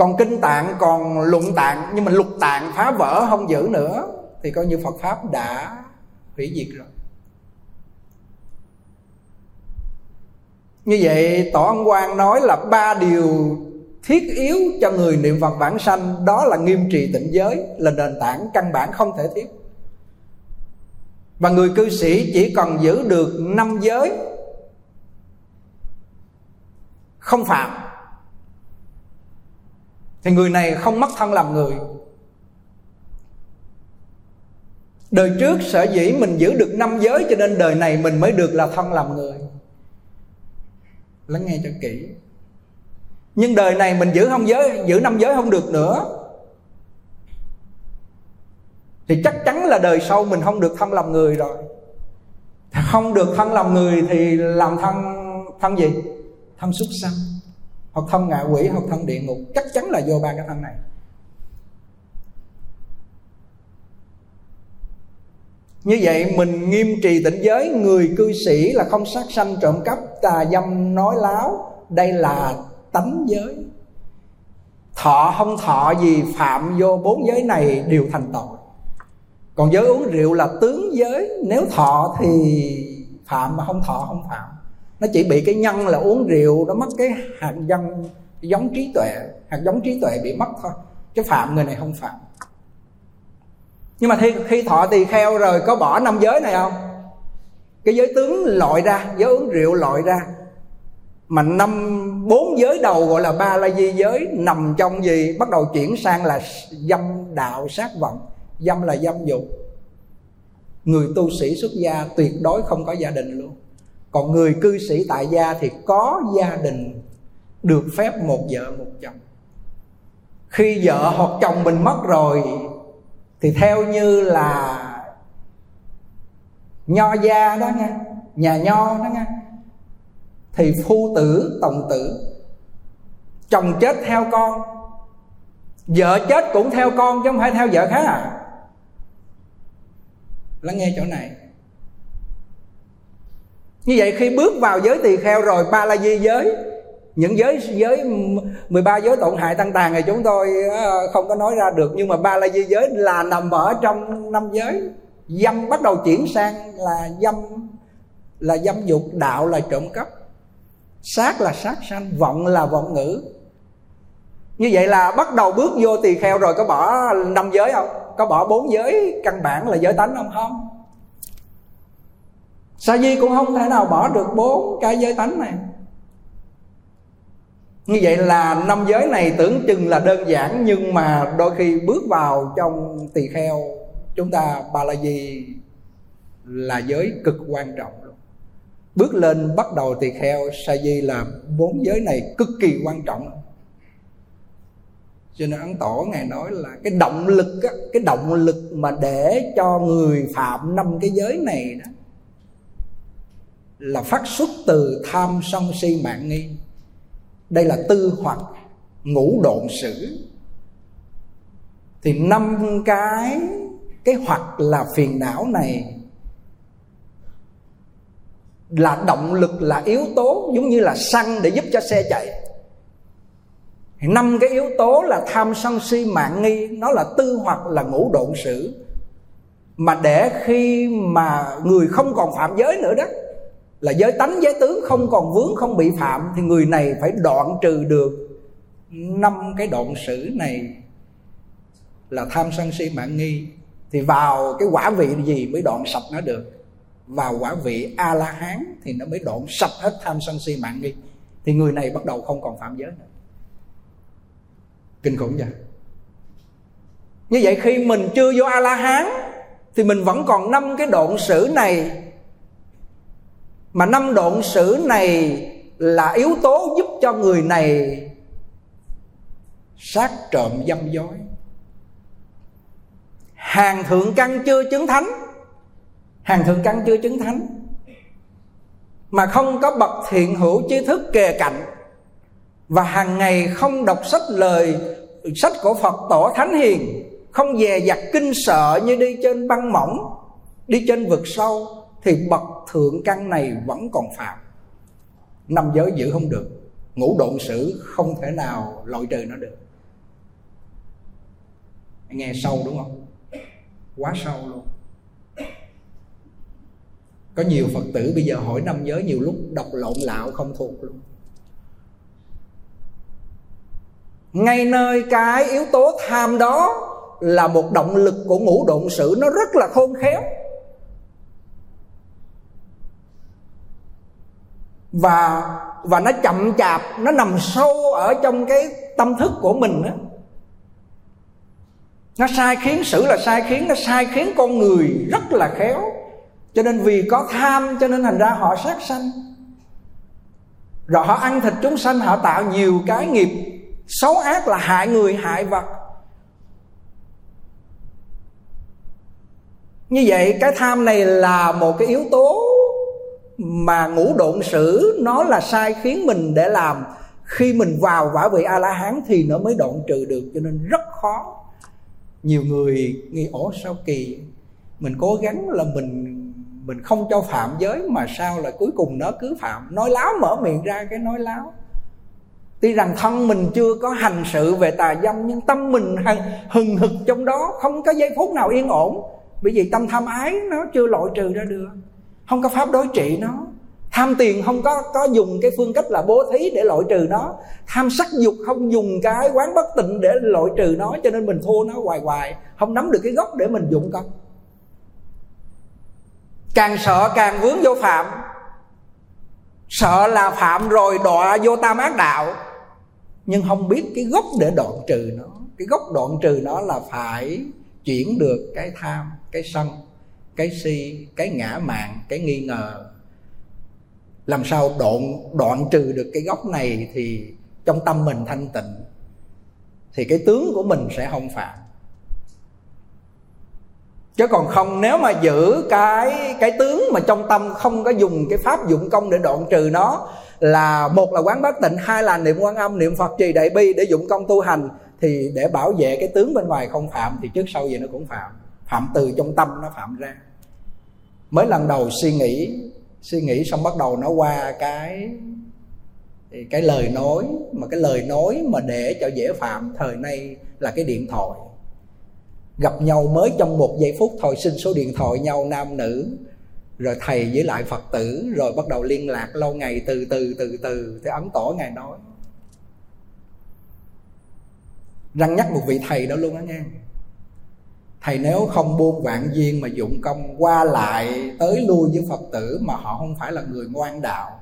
còn kinh tạng, còn luận tạng, nhưng mà lục tạng phá vỡ không giữ nữa, thì coi như phật pháp đã hủy diệt rồi. Như vậy, tổ ân quang nói là ba điều thiết yếu cho người niệm phật vãng sanh, đó là nghiêm trì tịnh giới, là nền tảng căn bản không thể thiếu. Và người cư sĩ chỉ cần giữ được năm giới, không phạm thì người này không mất thân làm người. Đời trước sở dĩ mình giữ được năm giới cho nên đời này mình mới được là thân làm người. Lắng nghe cho kỹ. Nhưng đời này mình giữ không giới, giữ năm giới không được nữa. Thì chắc chắn là đời sau mình không được thân làm người rồi. Không được thân làm người thì làm thân thân gì? Thân súc sanh hoặc thân ngạ quỷ, hoặc thân địa ngục, chắc chắn là vô ba cái thân này. Như vậy, mình nghiêm trì tịnh giới, người cư sĩ là không sát sanh trộm cắp, tà dâm, nói láo. Đây là tánh giới. Thọ không thọ gì, phạm vô bốn giới này đều thành tội. Còn giới uống rượu là tướng giới. Nếu thọ thì phạm mà không thọ, không phạm nó chỉ bị cái nhân là uống rượu nó mất cái hạt nhân giống trí tuệ hạt giống trí tuệ bị mất thôi. Chứ phạm người này không phạm. Nhưng mà khi, khi thọ tỳ kheo rồi có bỏ năm giới này không? Cái giới tướng lội ra giới uống rượu lội ra. Mà năm bốn giới đầu gọi là ba la di giới nằm trong gì? Bắt đầu chuyển sang là dâm đạo sát vọng. Dâm là dâm dục. Người tu sĩ xuất gia tuyệt đối không có gia đình luôn còn người cư sĩ tại gia thì có gia đình được phép một vợ, một chồng. Khi vợ hoặc chồng mình mất rồi, thì theo như là nho gia đó nha, nhà nho đó nha, thì phu tử tổng tử, chồng chết theo con, vợ chết cũng theo con chứ không phải theo vợ khác à. Lắng nghe chỗ này như vậy khi bước vào giới tỳ kheo rồi, ba la di giới. Những giới giới 13 giới tổn hại tăng tàn thì chúng tôi ờ, không có nói ra được. Nhưng mà ba la di giới là nằm ở trong năm giới. Dâm bắt đầu chuyển sang là dâm là dâm dục, đạo là trộm cắp. Sát là sát sanh, vọng là vọng ngữ. Như vậy là bắt đầu bước vô tỳ kheo rồi, có bỏ năm giới không? Có bỏ bốn giới căn bản là giới tánh không? Không sa di cũng không thể nào bỏ được bốn cái giới tánh này. Như vậy là năm giới này tưởng chừng là đơn giản nhưng mà đôi khi bước vào trong tỳ kheo chúng ta ba la di là giới cực quan trọng luôn. Bước lên bắt đầu tỳ kheo sa di là bốn giới này cực kỳ quan trọng. Cho nên ấn tổ ngài nói là cái động lực á, cái động lực mà để cho người phạm năm cái giới này đó là phát xuất từ tham sân si mạng nghi. Đây là tư hoặc ngũ độn sử. Thì năm cái cái hoặc là phiền não này là động lực, là yếu tố giống như là xăng để giúp cho xe chạy. Năm cái yếu tố là tham sân si mạng nghi, nó là tư hoặc là ngũ độn sử. Mà để khi mà người không còn phạm giới nữa đó là giới tánh giới tướng không còn vướng, không bị phạm, thì người này phải đoạn trừ được năm cái đoạn sử này là tham sân si mạng nghi. Thì vào cái quả vị gì mới đoạn sạch nó được? Vào quả vị a la hán thì nó mới đoạn sạch hết tham sân si mạng nghi. Thì người này bắt đầu không còn phạm giới nữa. Kinh khủng vậy như vậy khi mình chưa vô a la hán thì mình vẫn còn năm cái đoạn sử này mà năm đoạn sử này là yếu tố giúp cho người này sát trộm dâm dối. Hàng thượng căn chưa chứng thánh, hàng thượng căn chưa chứng thánh, mà không có bậc thiện hữu trí thức kề cạnh, và hàng ngày không đọc sách lời, sách của Phật tổ thánh hiền, không dè dặt kinh sợ như đi trên băng mỏng, đi trên vực sâu thì bậc thượng căn này vẫn còn phạm. Năm giới giữ không được, ngũ độn sử không thể nào loại trừ nó được. Nghe sâu đúng không? Quá sâu luôn. Có nhiều phật tử bây giờ hỏi năm giới nhiều lúc đọc lộn lạo không thuộc luôn. Ngay nơi cái yếu tố tham đó là một động lực của ngũ độn sử nó rất là khôn khéo. Và và nó chậm chạp, nó nằm sâu ở trong cái tâm thức của mình đó. nó sai khiến xử là sai khiến, nó sai khiến con người rất là khéo. Cho nên vì có tham, cho nên thành ra họ sát sanh. Rồi họ ăn thịt chúng sanh, họ tạo nhiều cái nghiệp. Xấu ác là hại người, hại vật. Như vậy, cái tham này là một cái yếu tố mà ngũ độn sử, nó là sai khiến mình để làm. Khi mình vào quả vị a la hán thì nó mới đoạn trừ được, cho nên rất khó. Nhiều người nghĩ ổ sao kỳ? Mình cố gắng là mình mình không cho phạm giới, mà sao là cuối cùng nó cứ phạm? Nói láo mở miệng ra cái nói láo. Tuy rằng thân mình chưa có hành sự về tà dâm, nhưng tâm mình hừng hực trong đó, không có giây phút nào yên ổn. Bởi vì tâm tham ái nó chưa loại trừ ra được không có pháp đối trị nó. Tham tiền không có có dùng cái phương cách là bố thí để loại trừ nó. Tham sắc dục không dùng cái quán bất tịnh để loại trừ nó, cho nên mình thua nó hoài hoài. Không nắm được cái gốc để mình dụng công càng sợ càng vướng vô phạm. Sợ là phạm rồi đọa vô tam ác đạo. Nhưng không biết cái gốc để đoạn trừ nó. Cái gốc đoạn trừ nó là phải chuyển được cái tham, cái sân cái si, cái ngã mạn cái nghi ngờ. Làm sao đoạn đoạn trừ được cái gốc này thì trong tâm mình thanh tịnh, thì cái tướng của mình sẽ không phạm. Chứ còn không, nếu mà giữ cái cái tướng mà trong tâm không có dùng cái pháp dụng công để đoạn trừ nó, là một là quán bất tịnh, hai là niệm quan âm, niệm phật trì đại bi để dụng công tu hành, thì để bảo vệ cái tướng bên ngoài không phạm, thì trước sau gì nó cũng phạm. Phạm từ trong tâm nó phạm ra mới lần đầu suy nghĩ suy nghĩ xong bắt đầu nó qua cái cái lời nói, mà cái lời nói mà để cho dễ phạm thời nay là cái điện thoại. Gặp nhau mới trong một giây phút thôi, xin số điện thoại nhau nam nữ, rồi thầy với lại phật tử, rồi bắt đầu liên lạc lâu ngày từ từ từ từ thì ấn tổ ngài nói. Răng nhắc một vị thầy đó luôn đó nha thầy nếu không buông vạn duyên mà dụng công qua lại tới lui với phật tử mà họ không phải là người ngoan đạo,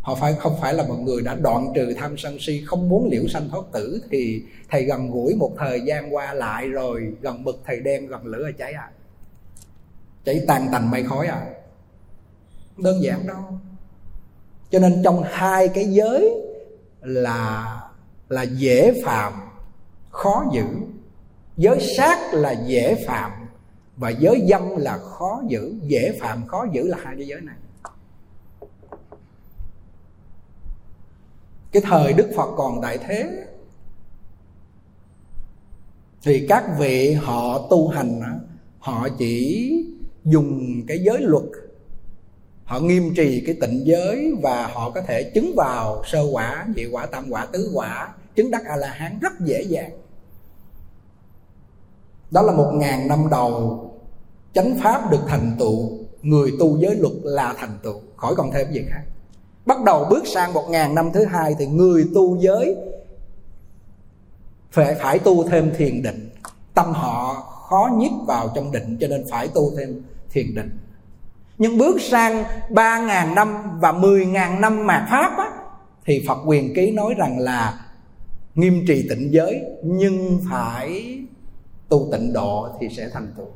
họ phải không phải là một người đã đoạn trừ tham sân si, không muốn liễu sanh thoát tử, thì thầy gần gũi một thời gian qua lại rồi, gần bực thầy đem gần lửa cháy à. Cháy tan tành mây khói à. Đơn giản đâu. Cho nên trong hai cái giới là là dễ phạm khó giữ giới sát là dễ phạm và giới dâm là khó giữ. Dễ phạm, khó giữ là hai cái giới này. Cái thời đức phật còn tại thế, thì các vị họ tu hành họ chỉ dùng cái giới luật. Họ nghiêm trì cái tịnh giới và họ có thể chứng vào sơ quả, nhị quả, tam quả, tứ quả, chứng đắc a la hán rất dễ dàng đó là một ngàn năm đầu chánh pháp được thành tựu người tu giới luật là thành tựu. Khỏi còn thêm gì khác. Bắt đầu bước sang một ngàn năm thứ hai thì người tu giới phải phải tu thêm thiền định. Tâm họ khó nhiếp vào trong định cho nên phải tu thêm thiền định. Nhưng bước sang ba ngàn năm và mười ngàn năm mạt pháp á, thì Phật quyền ký nói rằng là nghiêm trì tịnh giới nhưng phải tu tịnh độ thì sẽ thành tựu.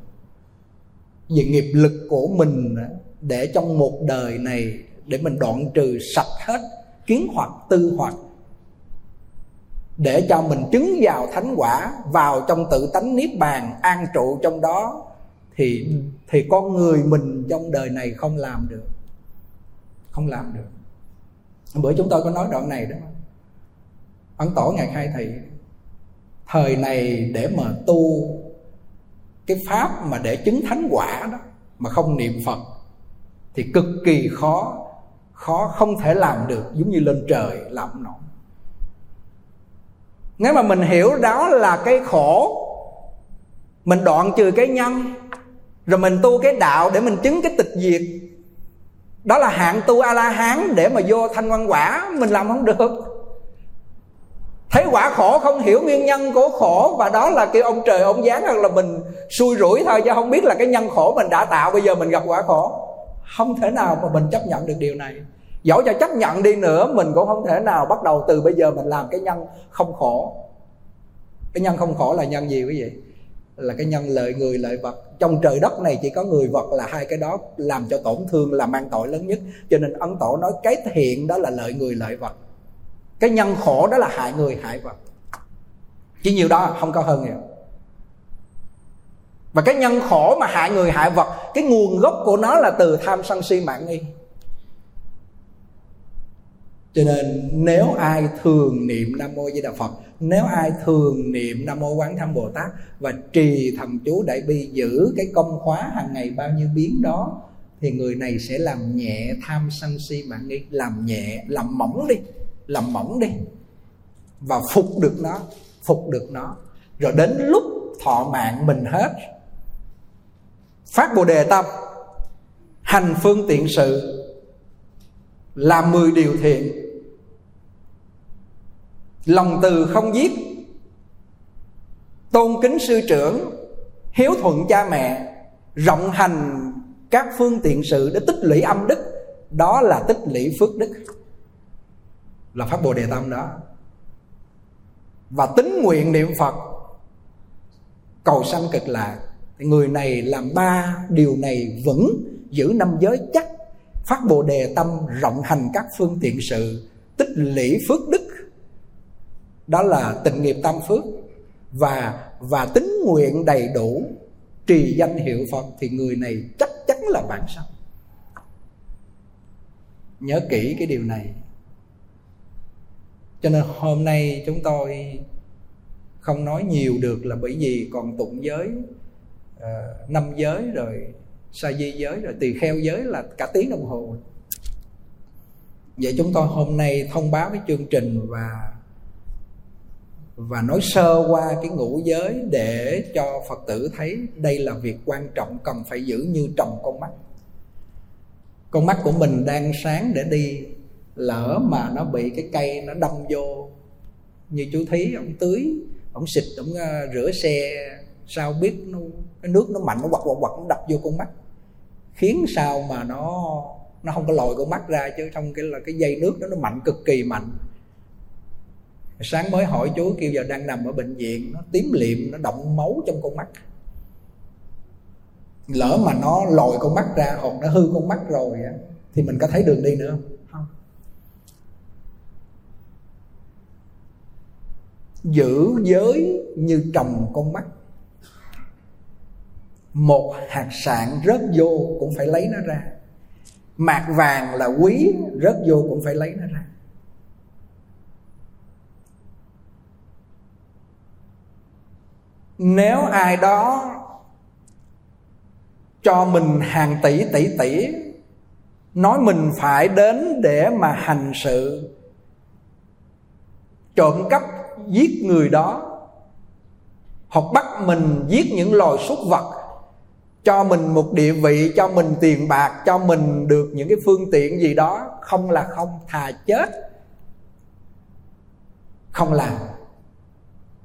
Vì nghiệp lực của mình để trong một đời này để mình đoạn trừ sạch hết kiến hoặc tư hoặc, để cho mình chứng vào thánh quả, vào trong tự tánh niết bàn, an trụ trong đó, thì thì con người mình trong đời này không làm được. Không làm được. Bữa chúng tôi có nói đoạn này đó. Ấn tổ ngày khai thị thời này để mà tu, cái pháp mà để chứng thánh quả đó, mà không niệm phật, thì cực kỳ khó khó không thể làm được giống như lên trời làm nổi nếu mà mình hiểu đó là cái khổ, mình đoạn trừ cái nhân, rồi mình tu cái đạo để mình chứng cái tịch diệt, đó là hạng tu a la hán để mà vô thanh văn quả, mình làm không được thấy quả khổ không hiểu nguyên nhân của khổ, và đó là kêu ông trời ông giáng hoặc là mình xui rủi thôi, chứ không biết là cái nhân khổ mình đã tạo, bây giờ mình gặp quả khổ. Không thể nào mà mình chấp nhận được điều này. Dẫu cho chấp nhận đi nữa, mình cũng không thể nào bắt đầu từ bây giờ mình làm cái nhân không khổ. Cái nhân không khổ là nhân gì quý vị? Là cái nhân lợi người, lợi vật. Trong trời đất này chỉ có người vật là hai cái đó làm cho tổn thương, là mang tội lớn nhất. Cho nên ấn tổ nói cái thiện đó là lợi người, lợi vật cái nhân khổ đó là hại người, hại vật. Chỉ nhiều đó không có hơn nhiều. Và cái nhân khổ mà hại người, hại vật, cái nguồn gốc của nó là từ tham sân si mạng nghi. Cho nên nếu ai thường niệm nam mô di đà phật, nếu ai thường niệm nam mô quán thâm bồ tát và trì thầm chú đại bi giữ cái công khóa hàng ngày bao nhiêu biến đó, thì người này sẽ làm nhẹ tham sân si mạng nghi, làm nhẹ, làm mỏng đi làm mỏng đi, và phục được nó, phục được nó. Rồi đến lúc thọ mạng mình hết, phát bồ đề tâm, hành phương tiện sự, làm mười điều thiện. Lòng từ không giết, tôn kính sư trưởng, hiếu thuận cha mẹ, rộng hành các phương tiện sự để tích lũy âm đức. Đó là tích lũy phước đức là phát bồ đề tâm đó. Và tính nguyện niệm phật, cầu sanh cực lạc. Người này làm ba điều này vững giữ năm giới chắc. Phát bồ đề tâm rộng hành các phương tiện sự, tích lũy phước đức. Đó là tình nghiệp tam phước. Và và tính nguyện đầy đủ, trì danh hiệu phật thì người này chắc chắn là bản sanh nhớ kỹ cái điều này cho nên hôm nay chúng tôi không nói nhiều được là bởi vì còn tụng giới uh, năm giới rồi sa di giới rồi tỳ kheo giới là cả tiếng đồng hồ. Vậy chúng tôi hôm nay thông báo cái chương trình và và nói sơ qua cái ngũ giới để cho phật tử thấy đây là việc quan trọng cần phải giữ như trồng con mắt. Con mắt của mình đang sáng để đi lỡ mà nó bị cái cây nó đâm vô. Như chú thí ông tưới ông xịt ông uh, rửa xe sao biết nó cái nước nó mạnh nó quặt quặt quặt nó đập vô con mắt. Khiến sao mà nó nó không có lòi con mắt ra chứ trong cái là cái dây nước đó nó mạnh cực kỳ mạnh. Sáng mới hỏi chú kêu giờ đang nằm ở bệnh viện nó tím liệm nó động máu trong con mắt. Lỡ mà nó lòi con mắt ra hoặc nó hư con mắt rồi thì mình có thấy đường đi nữa không không giữ giới như trồng con mắt. Một hạt sạn rớt vô cũng phải lấy nó ra. Mạc vàng là quý, rớt vô cũng phải lấy nó ra. Nếu ai đó cho mình hàng tỷ tỷ tỷ, nói mình phải đến để mà hành sự, trộm cắp giết người đó, hoặc bắt mình giết những loài súc vật, cho mình một địa vị, cho mình tiền bạc, cho mình được những cái phương tiện gì đó, không là không, thà chết. Không làm.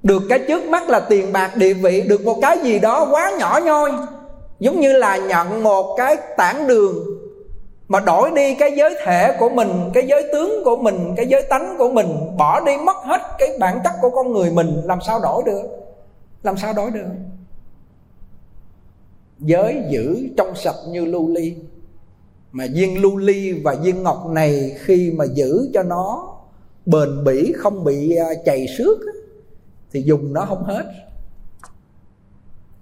Được cái trước mắt là tiền bạc, địa vị, được một cái gì đó quá nhỏ nhoi, giống như là nhận một cái tảng đường mà đổi đi cái giới thể của mình, cái giới tướng của mình, cái giới tánh của mình, bỏ đi mất hết cái bản chất của con người mình, làm sao đổi được? Làm sao đổi được? Giới giữ trong sạch như lưu ly. Mà viên lưu ly và viên ngọc này khi mà giữ cho nó bền bỉ, không bị chảy chày xước thì dùng nó không hết.